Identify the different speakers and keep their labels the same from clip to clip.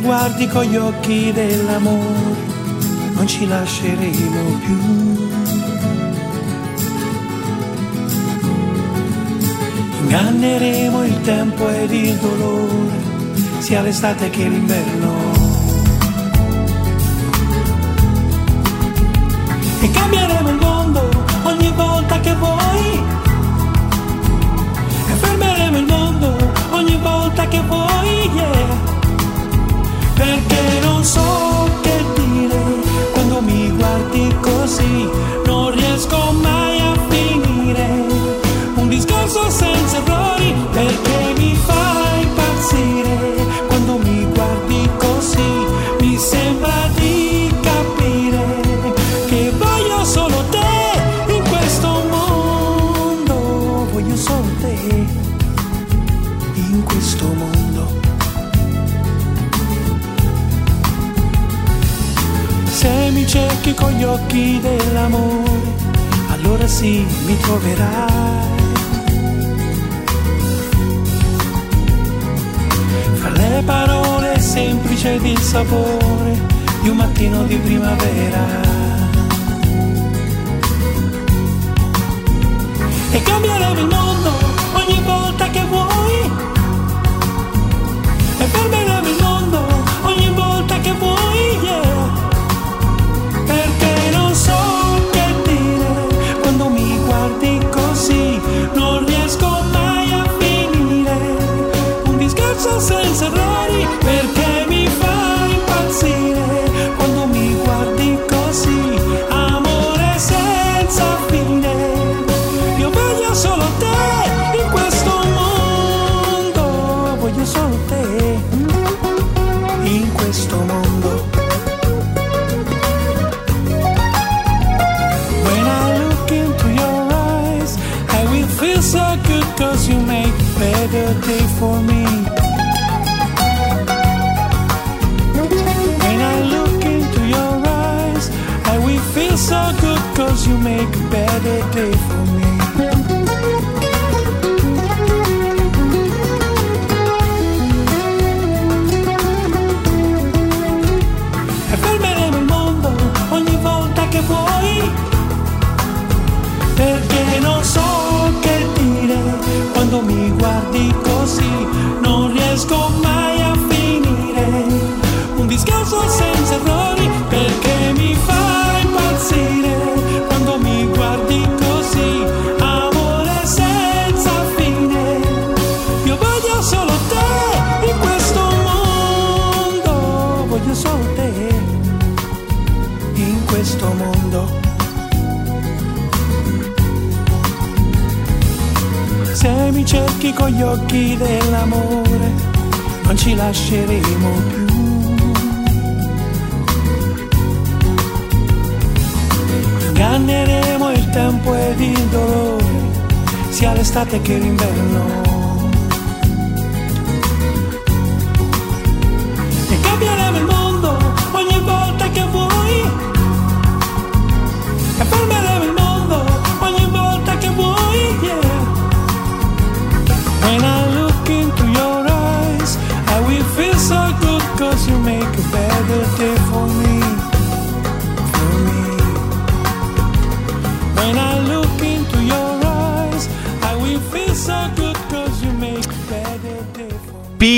Speaker 1: guardi con gli occhi dell'amore, non ci lasceremo più. Inganneremo il tempo ed il dolore, sia l'estate che l'inverno. E cambieremo perché non so occhi dell'amore, allora sì mi troverai. Fra le parole semplici ed il sapore di un mattino di primavera. E cambieremo il mondo ogni volta another day con gli occhi dell'amore, non ci lasceremo più. Inganneremo il tempo ed il dolore, sia l'estate che l'inverno.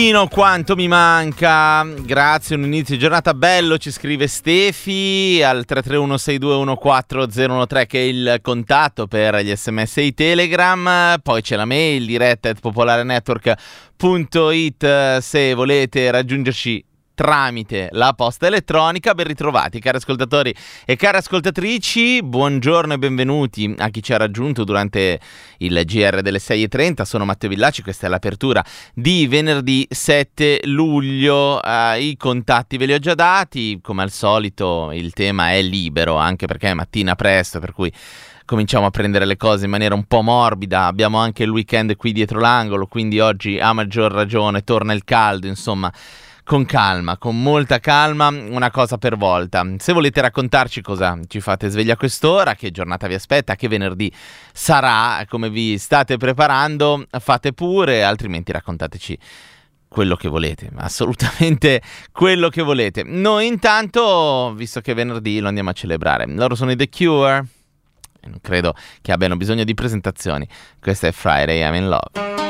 Speaker 2: Pino, quanto mi manca. Grazie, un inizio di giornata bello, ci scrive Stefi al 331-6214013 che è il contatto per gli sms e i telegram. Poi c'è la mail diretta at popolarenetwork.it se volete raggiungerci tramite la posta elettronica. Ben ritrovati, cari ascoltatori e care ascoltatrici. Buongiorno e benvenuti a chi ci ha raggiunto durante il GR delle 6.30. Sono Matteo Villacci, questa è l'apertura di venerdì 7 luglio. Eh, I contatti ve li ho già dati, come al solito il tema è libero, anche perché è mattina presto, per cui cominciamo a prendere le cose in maniera un po' morbida. Abbiamo anche il weekend qui dietro l'angolo, quindi oggi a maggior ragione torna il caldo, insomma con calma, con molta calma, una cosa per volta. Se volete raccontarci cosa ci fate sveglia a quest'ora, che giornata vi aspetta, che venerdì sarà, come vi state preparando, fate pure, altrimenti raccontateci
Speaker 3: quello che volete, assolutamente quello che volete. Noi intanto, visto che è venerdì, lo andiamo a celebrare. Loro sono i The Cure. Non credo che abbiano bisogno di presentazioni. Questa è Friday I'm in Love.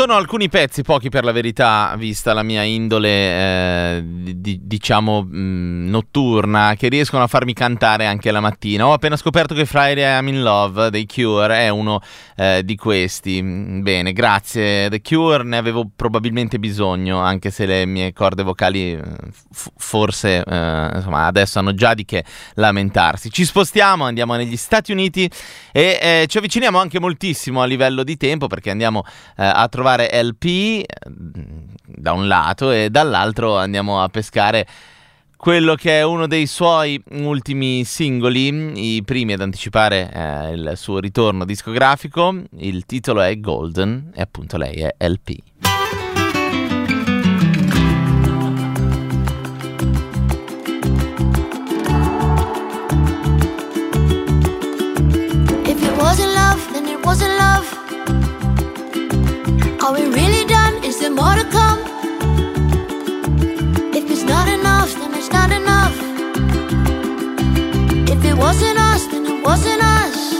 Speaker 3: Sono alcuni pezzi, pochi per la verità, vista la mia indole, eh, di, diciamo, mh, mm, notturna, che riescono a farmi cantare anche la mattina. Ho appena scoperto che Friday I'm in Love dei Cure è uno eh, di questi. Bene, grazie The Cure, ne avevo probabilmente bisogno, anche se le mie corde vocali eh, f- forse eh, insomma, adesso hanno già di che lamentarsi. Ci spostiamo, andiamo negli Stati Uniti e eh, ci avviciniamo anche moltissimo a livello di tempo perché andiamo eh, a trovare pescare LP da un lato e dall'altro andiamo a pescare quello che è uno dei suoi ultimi singoli, i primi ad anticipare eh, il suo ritorno discografico. Il titolo è Golden e appunto lei è LP. Are we really done? Is there more to come? If it's not enough, then it's not enough. If it wasn't us, then it wasn't us.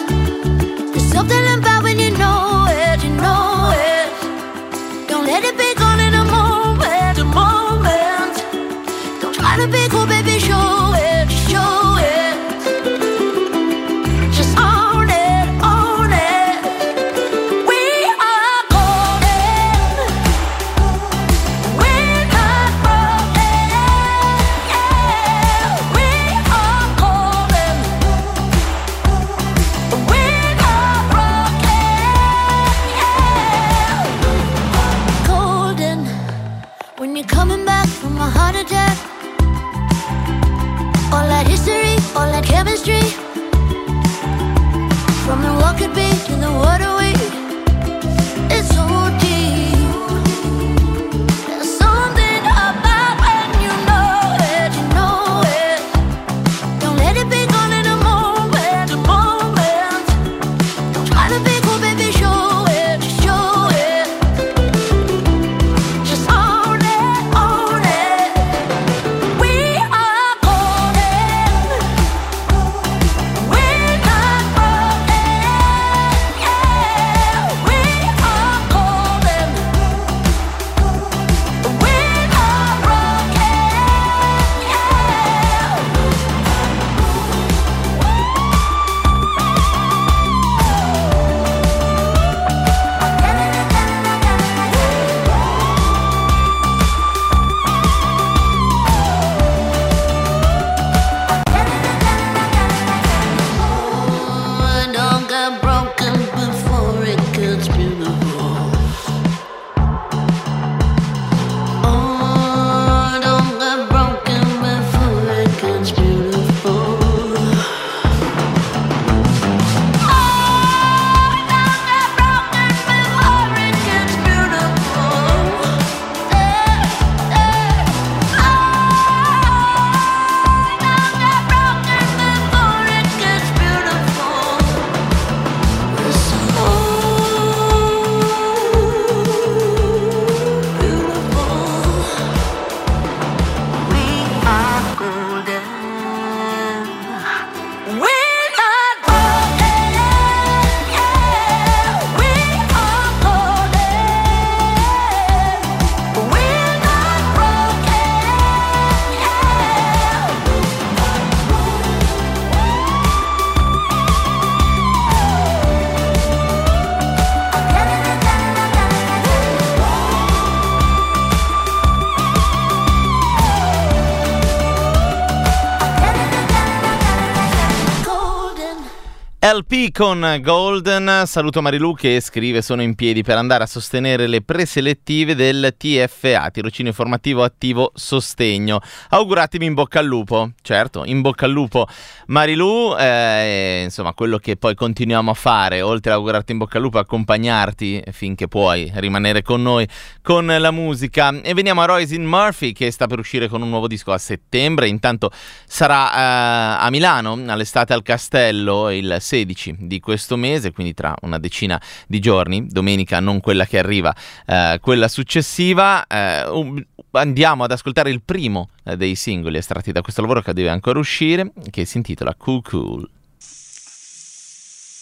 Speaker 4: LP con Golden, saluto Marilu che scrive sono in piedi per andare a sostenere le preselettive del TFA, tirocinio informativo attivo sostegno. Auguratemi in bocca al lupo, certo, in bocca al lupo. Marilu, eh, insomma quello che poi continuiamo a fare, oltre a augurarti in bocca al lupo, accompagnarti finché puoi rimanere con noi con la musica. E veniamo a Roisin Murphy che sta per uscire con un nuovo disco a settembre, intanto sarà eh, a Milano all'estate al Castello il 16 di questo mese, quindi tra una decina di giorni, domenica non quella che arriva, eh, quella successiva, eh, um, andiamo ad ascoltare il primo eh, dei singoli estratti da questo lavoro che deve ancora uscire, che si intitola Cool Cool.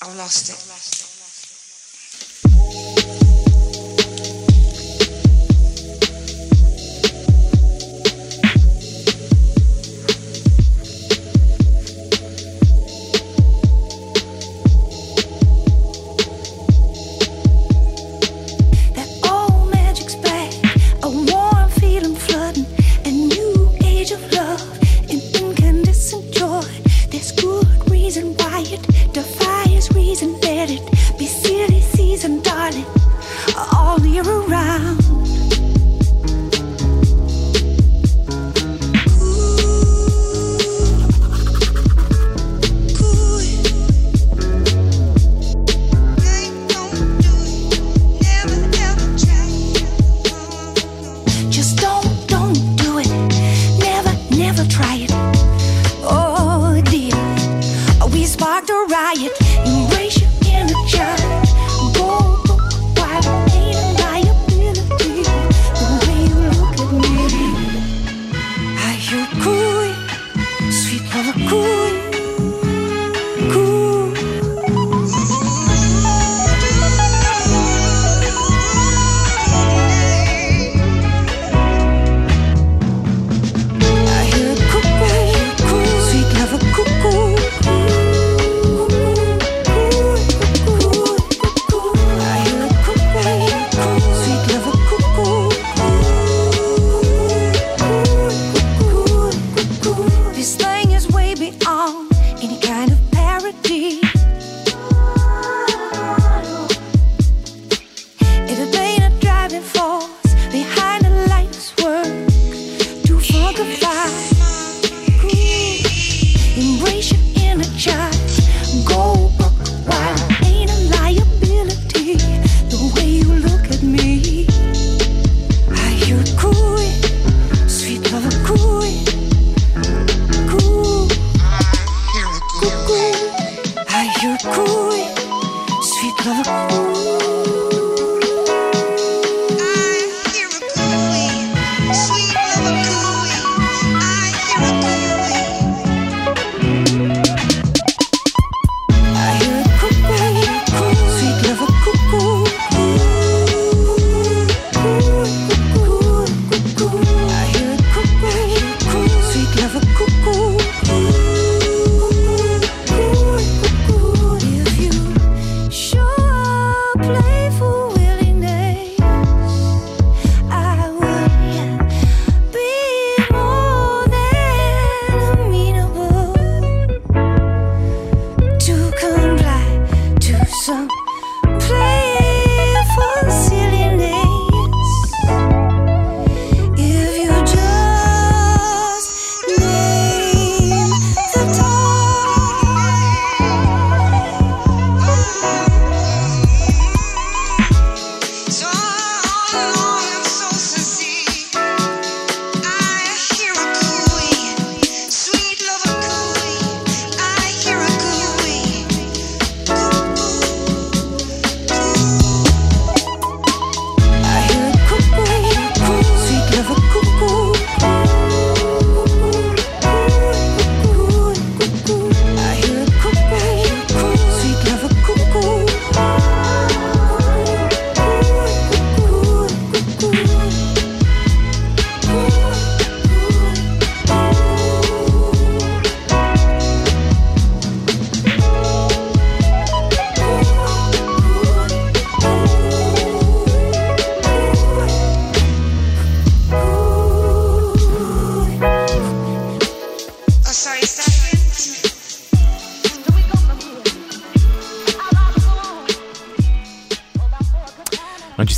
Speaker 4: I've lost it.
Speaker 5: There's good reason
Speaker 2: why it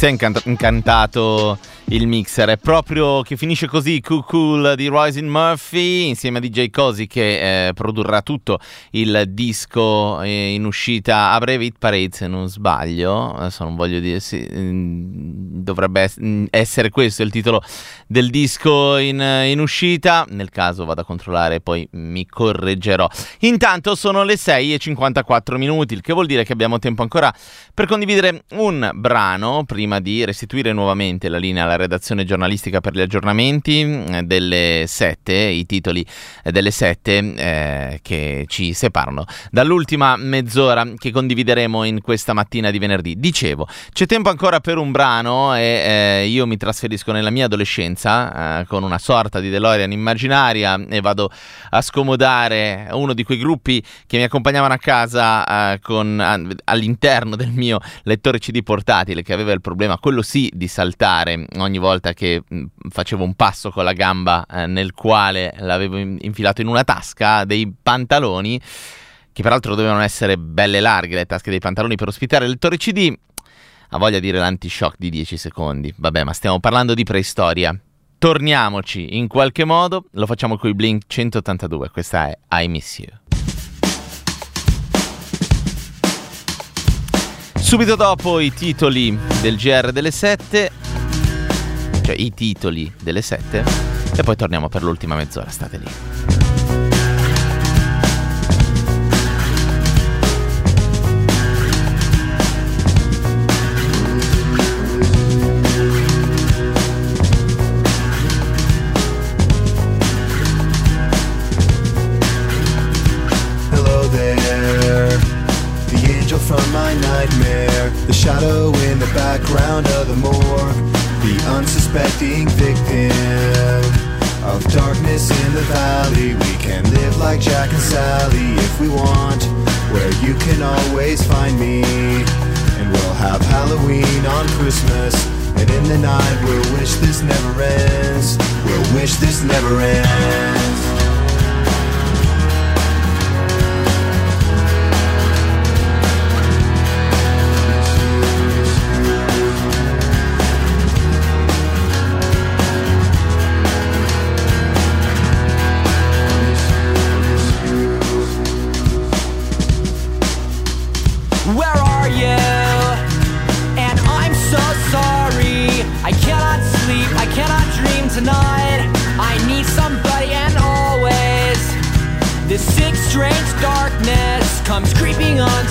Speaker 2: sei incant- incantato il mixer, è proprio che finisce così Cool Cool di Roisin Murphy insieme a DJ Cosi che eh, produrrà tutto il disco eh, in uscita a breve Hit Parade se non sbaglio, adesso non voglio dire sì, mm, dovrebbe mm, essere questo il titolo del disco in, in uscita, nel caso vado a controllare e poi mi correggerò. Intanto sono le 6 e 54 minuti, il che vuol dire che abbiamo tempo ancora per condividere un brano prima di restituire nuovamente la linea alla redazione giornalistica per gli aggiornamenti eh, delle 7, i titoli eh, delle 7 eh, che ci separano dall'ultima mezz'ora che condivideremo in questa mattina di venerdì. Dicevo, c'è tempo ancora per un brano e eh, io mi trasferisco nella mia adolescenza eh, con una sorta di DeLorean immaginaria e vado a scomodare uno di quei gruppi che mi accompagnavano a casa eh, con, all'interno del mio lettore CD portatile che aveva il problema, quello sì, di saltare ogni volta che mh, facevo un passo con la gamba eh, nel quale l'avevo in- infilato in una tasca dei pantaloni che peraltro dovevano essere belle larghe le tasche dei pantaloni per ospitare il lettore CD. Ha voglia di dire l'antishock di 10 secondi. Vabbè, ma stiamo parlando di preistoria. Torniamoci in qualche modo, lo facciamo con i Blink 182. Questa è I Miss You. Subito dopo i titoli del GR delle 7, cioè i titoli delle 7, e poi torniamo per l'ultima mezz'ora, state lì.
Speaker 6: Shadow in the background of the the unsuspecting victim of darkness in the valley. We can live like Jack and Sally if we want, where you can always find me. And we'll have Halloween on Christmas. And in the night, we'll wish this never ends. We'll wish this never ends.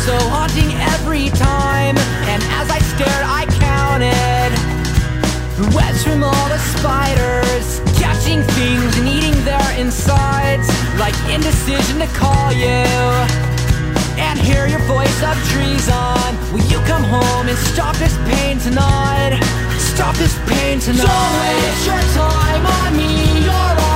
Speaker 4: So haunting every time. And as I stared, I counted the webs from all the spiders, catching things and eating their insides, like indecision to call you and hear your voice of treason. Will you come home and stop this pain tonight? Stop this pain tonight. Don't waste your time on me. You're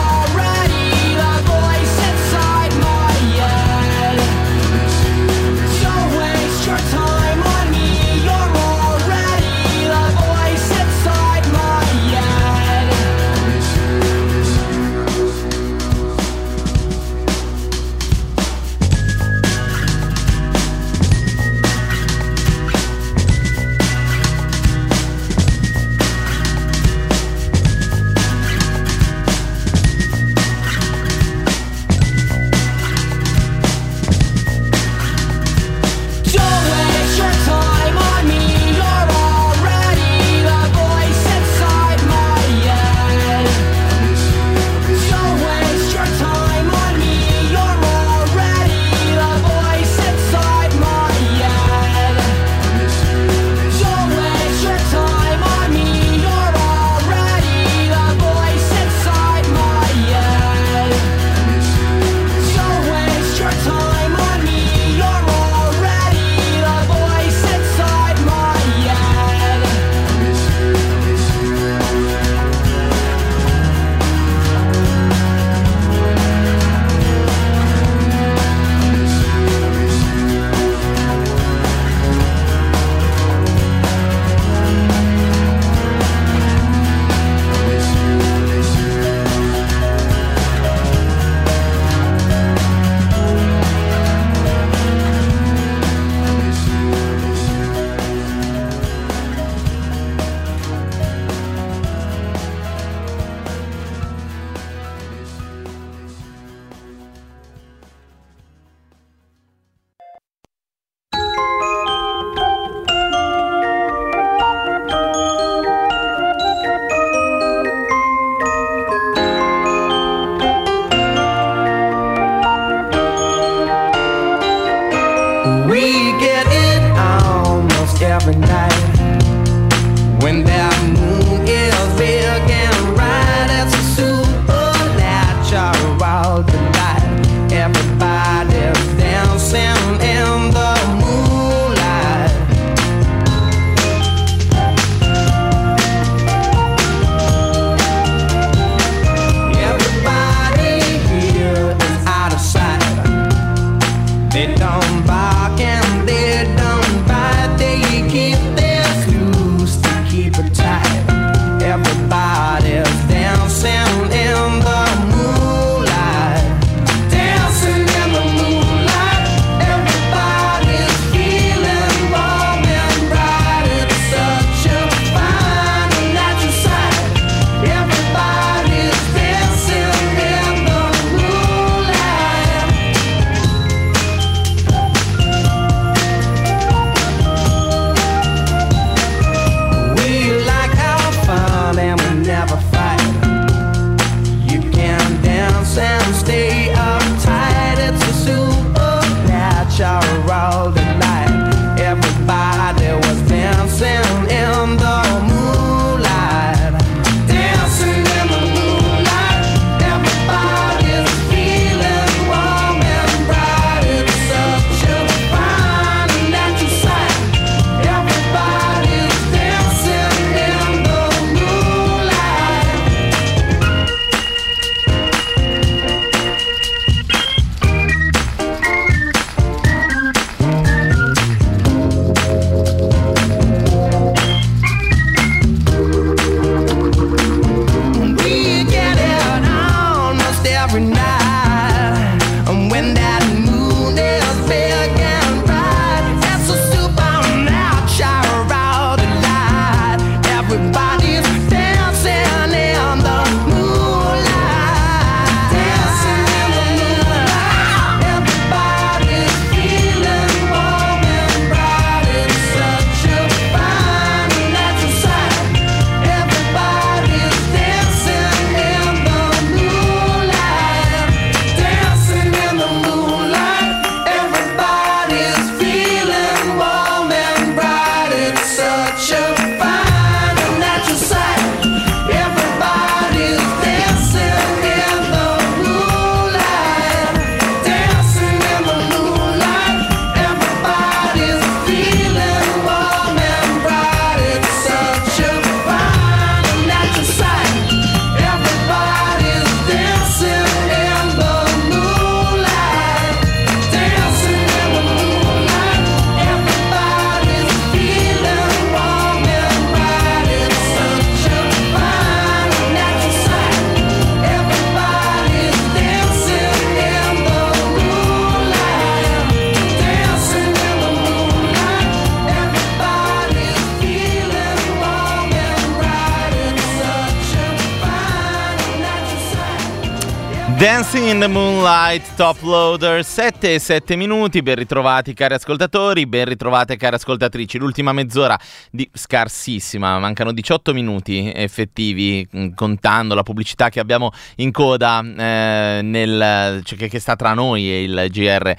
Speaker 2: the Moonlight, Top Loader, 7 e 7 minuti, ben ritrovati cari ascoltatori, ben ritrovate cari ascoltatrici, l'ultima mezz'ora di scarsissima, mancano 18 minuti effettivi mh, contando la pubblicità che abbiamo in coda eh, nel, cioè, che, che sta tra noi e il GR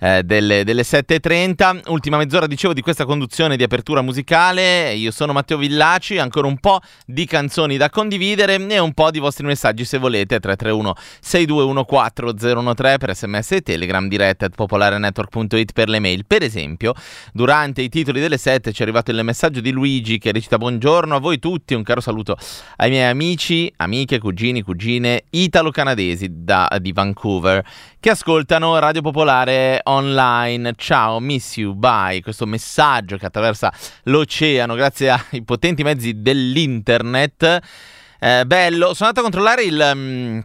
Speaker 2: eh, delle, delle 7.30. Ultima mezz'ora, dicevo, di questa conduzione di apertura musicale. Io sono Matteo Villaci, ancora un po' di canzoni da condividere e un po' di vostri messaggi se volete. 331 6214 013 per sms e telegram diretta at popolarenetwork.it per le mail. Per esempio, durante i titoli delle 7 ci è arrivato il messaggio di Luigi che recita buongiorno a voi tutti, un caro saluto ai miei amici, amiche, cugini, cugine italo-canadesi da, di Vancouver che ascoltano Radio Popolare online. Ciao, miss you, bye. Questo messaggio che attraversa l'oceano grazie ai potenti mezzi dell'internet. Eh, bello, sono andato a controllare il... Um,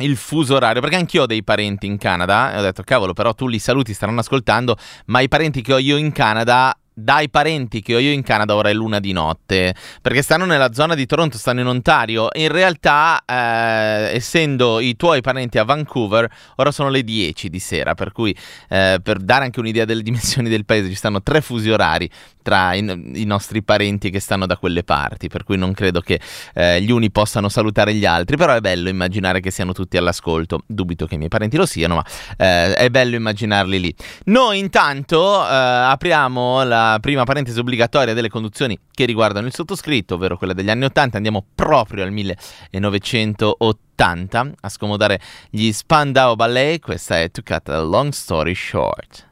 Speaker 2: il fuso orario, perché anch'io ho dei parenti in Canada e ho detto cavolo, però tu li saluti, staranno ascoltando, ma i parenti che ho io in Canada dai parenti che ho io in Canada ora è l'una di notte, perché stanno nella zona di Toronto, stanno in Ontario. In realtà, eh, essendo i tuoi parenti a Vancouver, ora sono le 10 di sera, per cui eh, per dare anche un'idea delle dimensioni del paese ci stanno tre fusi orari tra i, i nostri parenti che stanno da quelle parti, per cui non credo che eh, gli uni possano salutare gli altri, però è bello immaginare che siano tutti all'ascolto. Dubito che i miei parenti lo siano, ma eh, è bello immaginarli lì. Noi intanto eh, apriamo la prima parentesi obbligatoria delle conduzioni che riguardano il sottoscritto, ovvero quella degli anni 80, andiamo proprio al 1980 a scomodare gli Spandau Ballet, questa è To Cut a Long Story Short.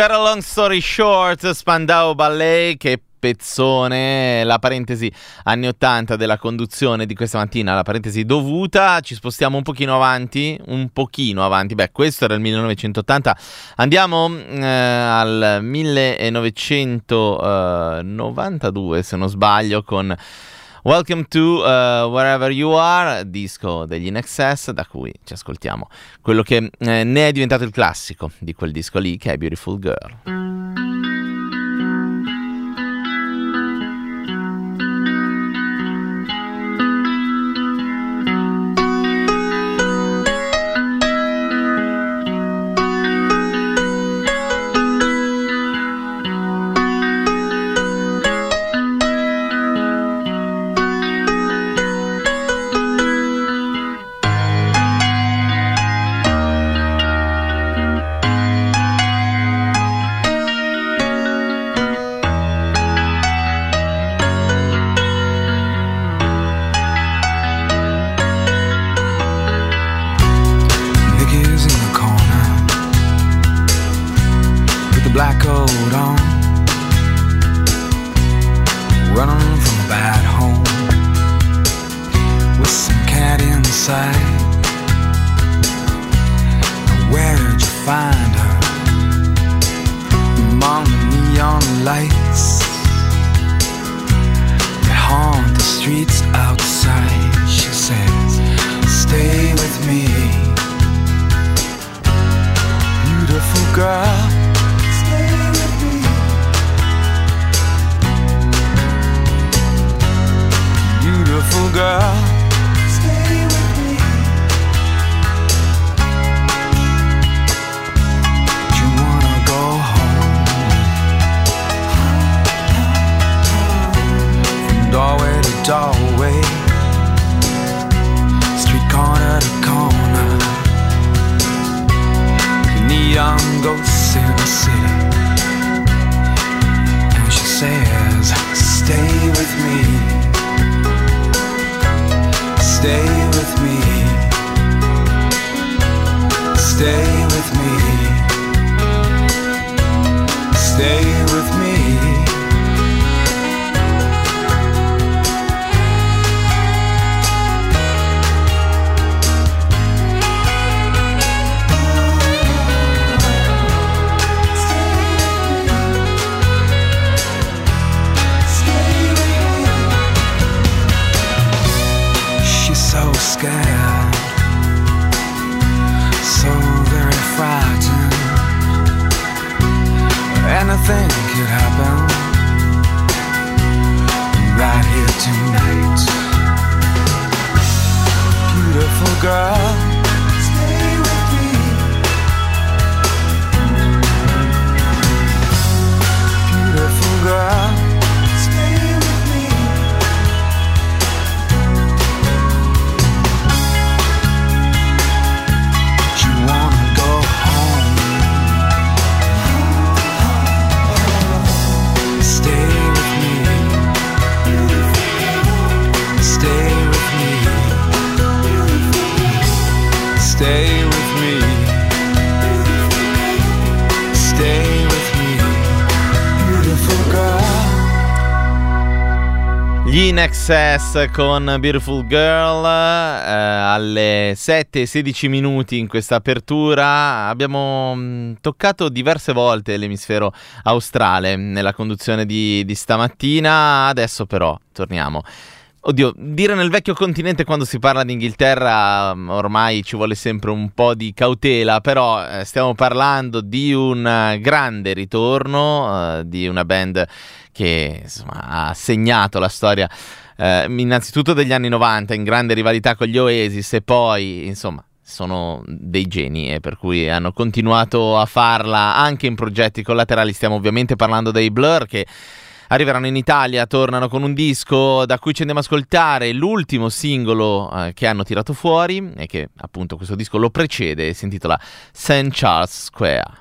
Speaker 2: Cut a long story short, Spandau Ballet che pezzone, la parentesi anni 80 della conduzione di questa mattina, la parentesi dovuta, ci spostiamo un pochino avanti, un pochino avanti, beh questo era il 1980, andiamo eh, al 1992 se non sbaglio con Welcome to uh, Wherever You Are, disco degli In Excess, da cui ci ascoltiamo quello che eh, ne è diventato il classico di quel disco lì, che è Beautiful Girl.
Speaker 7: In
Speaker 2: Excess con Beautiful Girl eh, alle 7 e 16 minuti in questa apertura. Abbiamo mh, toccato diverse volte l'emisfero australe nella conduzione di, di stamattina. Adesso però torniamo. Oddio, dire nel vecchio continente quando si parla di Inghilterra mh, ormai ci vuole sempre un po' di cautela, però eh, stiamo parlando di un eh, grande ritorno, eh, di una band che insomma, ha segnato la storia eh, innanzitutto degli anni 90 in grande rivalità con gli Oasis e poi insomma sono dei geni e per cui hanno continuato a farla anche in progetti collaterali. Stiamo ovviamente parlando dei Blur che arriveranno in Italia, tornano con un disco da cui ci andiamo ad ascoltare l'ultimo singolo eh, che hanno tirato fuori e che appunto questo disco lo precede si intitola St. Charles Square.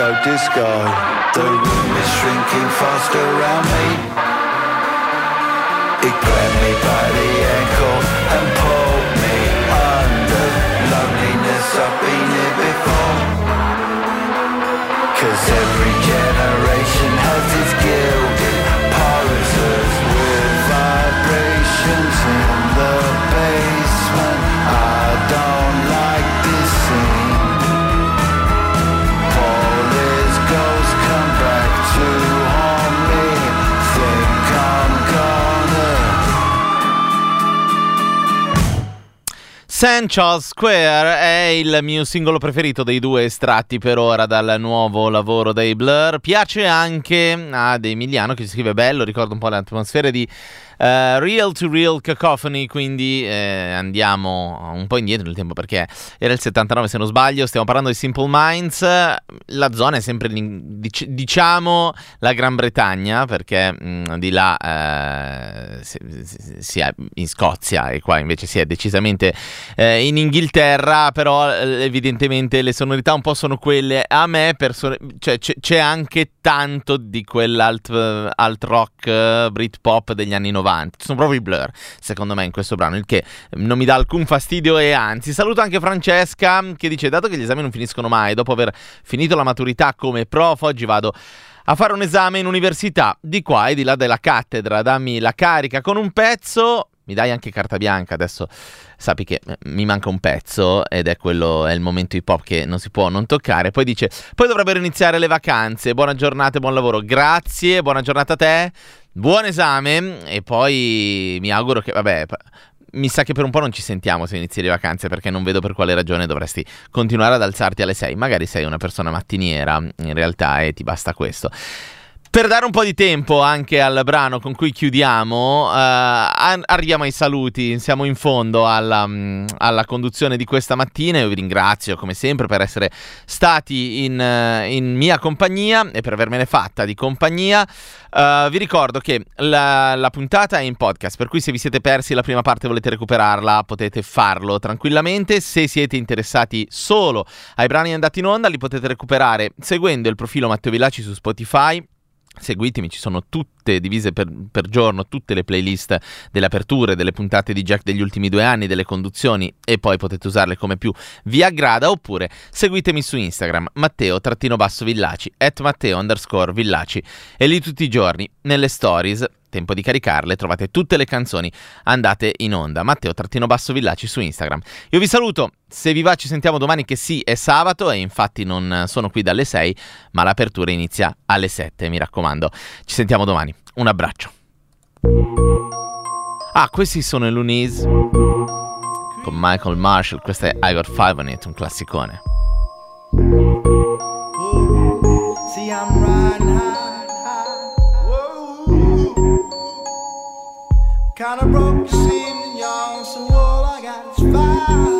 Speaker 8: Tesco disco. The room is shrinking fast around me. It grabbed me by the ankle and pulled me under. Loneliness, I've been here before. Cause every generation has its gilded
Speaker 2: Charles Square è il mio singolo preferito dei due estratti per ora dal nuovo lavoro dei Blur. Piace anche ad Emiliano che si scrive bello, ricorda un po' le atmosfere di eh, Real to Real Cacophony, quindi eh, andiamo un po' indietro nel tempo perché era il 79 se non sbaglio, stiamo parlando di Simple Minds, la zona è sempre dic- diciamo la Gran Bretagna perché mh, di là eh, si, si- è in Scozia e qua invece si è decisamente eh, in Inghilterra, però eh, evidentemente le sonorità un po' sono quelle. A me, perso- cioè c'è, c'è anche tanto di quell'alt alt rock eh, Britpop degli anni 90, sono proprio i Blur secondo me in questo brano, il che non mi dà alcun fastidio e anzi saluto anche Francesca che dice dato che gli esami non finiscono mai, dopo aver finito la maturità come prof oggi vado a fare un esame in università di qua e di là della cattedra, dammi la carica con un pezzo. Mi dai anche carta bianca, adesso sappi che eh, mi manca un pezzo ed è quello, è il momento hip hop che non si può non toccare. Poi dice, poi dovrebbero iniziare le vacanze, buona giornata e buon lavoro, grazie, buona giornata a te, buon esame e poi mi auguro che, vabbè... Mi sa che per un po' non ci sentiamo se inizi le vacanze perché non vedo per quale ragione dovresti continuare ad alzarti alle 6. Magari sei una persona mattiniera in realtà e ti basta questo. Per dare un po' di tempo anche al brano con cui chiudiamo, ar- arriviamo ai saluti, siamo in fondo alla, mm, alla conduzione di questa mattina. Io vi ringrazio come sempre per essere stati in, eh, in mia compagnia e per avermene fatta di compagnia. Eh, vi ricordo che la, la puntata è in podcast, per cui se vi siete persi la prima parte e volete recuperarla potete farlo tranquillamente. Se siete interessati solo ai brani andati in onda, li potete recuperare seguendo il profilo Matteo Villaci su Spotify. Seguitemi, ci sono tutte divise per, per, giorno, tutte le playlist delle aperture, delle puntate di Jack degli ultimi due anni, delle conduzioni e poi potete usarle come più vi aggrada oppure seguitemi su Instagram Matteo-Villaci, at Matteo underscore Villaci. E lì tutti i giorni nelle stories tempo di caricarle, trovate tutte le canzoni andate in onda. Matteo-Villaci su Instagram. Io vi saluto, se vi va ci sentiamo domani che sì è sabato e infatti non sono qui dalle 6, ma l'apertura inizia alle 7, mi raccomando. Ci sentiamo domani, un abbraccio. Ah, questi sono i Loonies con Michael Marshall, questo è I Got Five on It, un classicone.
Speaker 9: Kinda broke, you seem young, so all I got is five.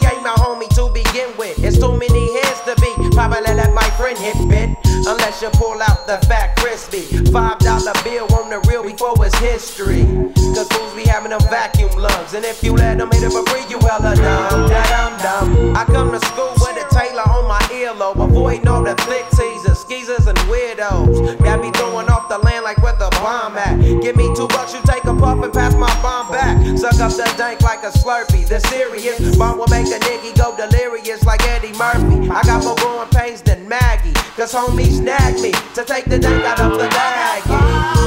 Speaker 10: too many heads to be. Probably let my friend hit bit. Unless you pull out the fat crispy. Five dollar bill on the real before it's history. Cause fools be having them vacuum lungs. And if you let them hit it for free, you hella dumb. Da dum dum. I come to school with a Taylor on my earlobe. Avoiding all the flick teasers, skeezers, and weirdos. Got me throwing off the land like where the bomb at. Give me two bucks, you take a puff and pass my bomb back. Suck up the dank like a slurpee. The serious bomb I got more growing pains than Maggie. Cause homies snag me to take the dank out of the baggie.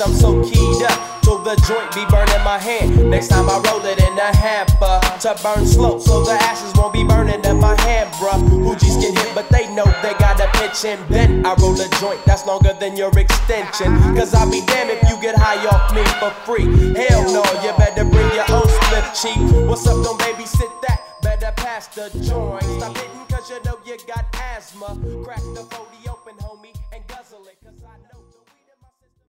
Speaker 9: No I'm
Speaker 10: so keyed up. Till the joint be burning my hand. Next time I roll it in a hamper to burn slow, so the ashes won't be burning in my hand, bruh. Hoogies get hit, but they know they gotta pitch and bend. I roll a joint that's longer than your extension. Cause I'll be damned if you get high off me for free. Hell no, you better bring your own slip cheap. What's up, don't babysit that? Better pass the joint. Stop hitting cause you know you got asthma. Crack the 40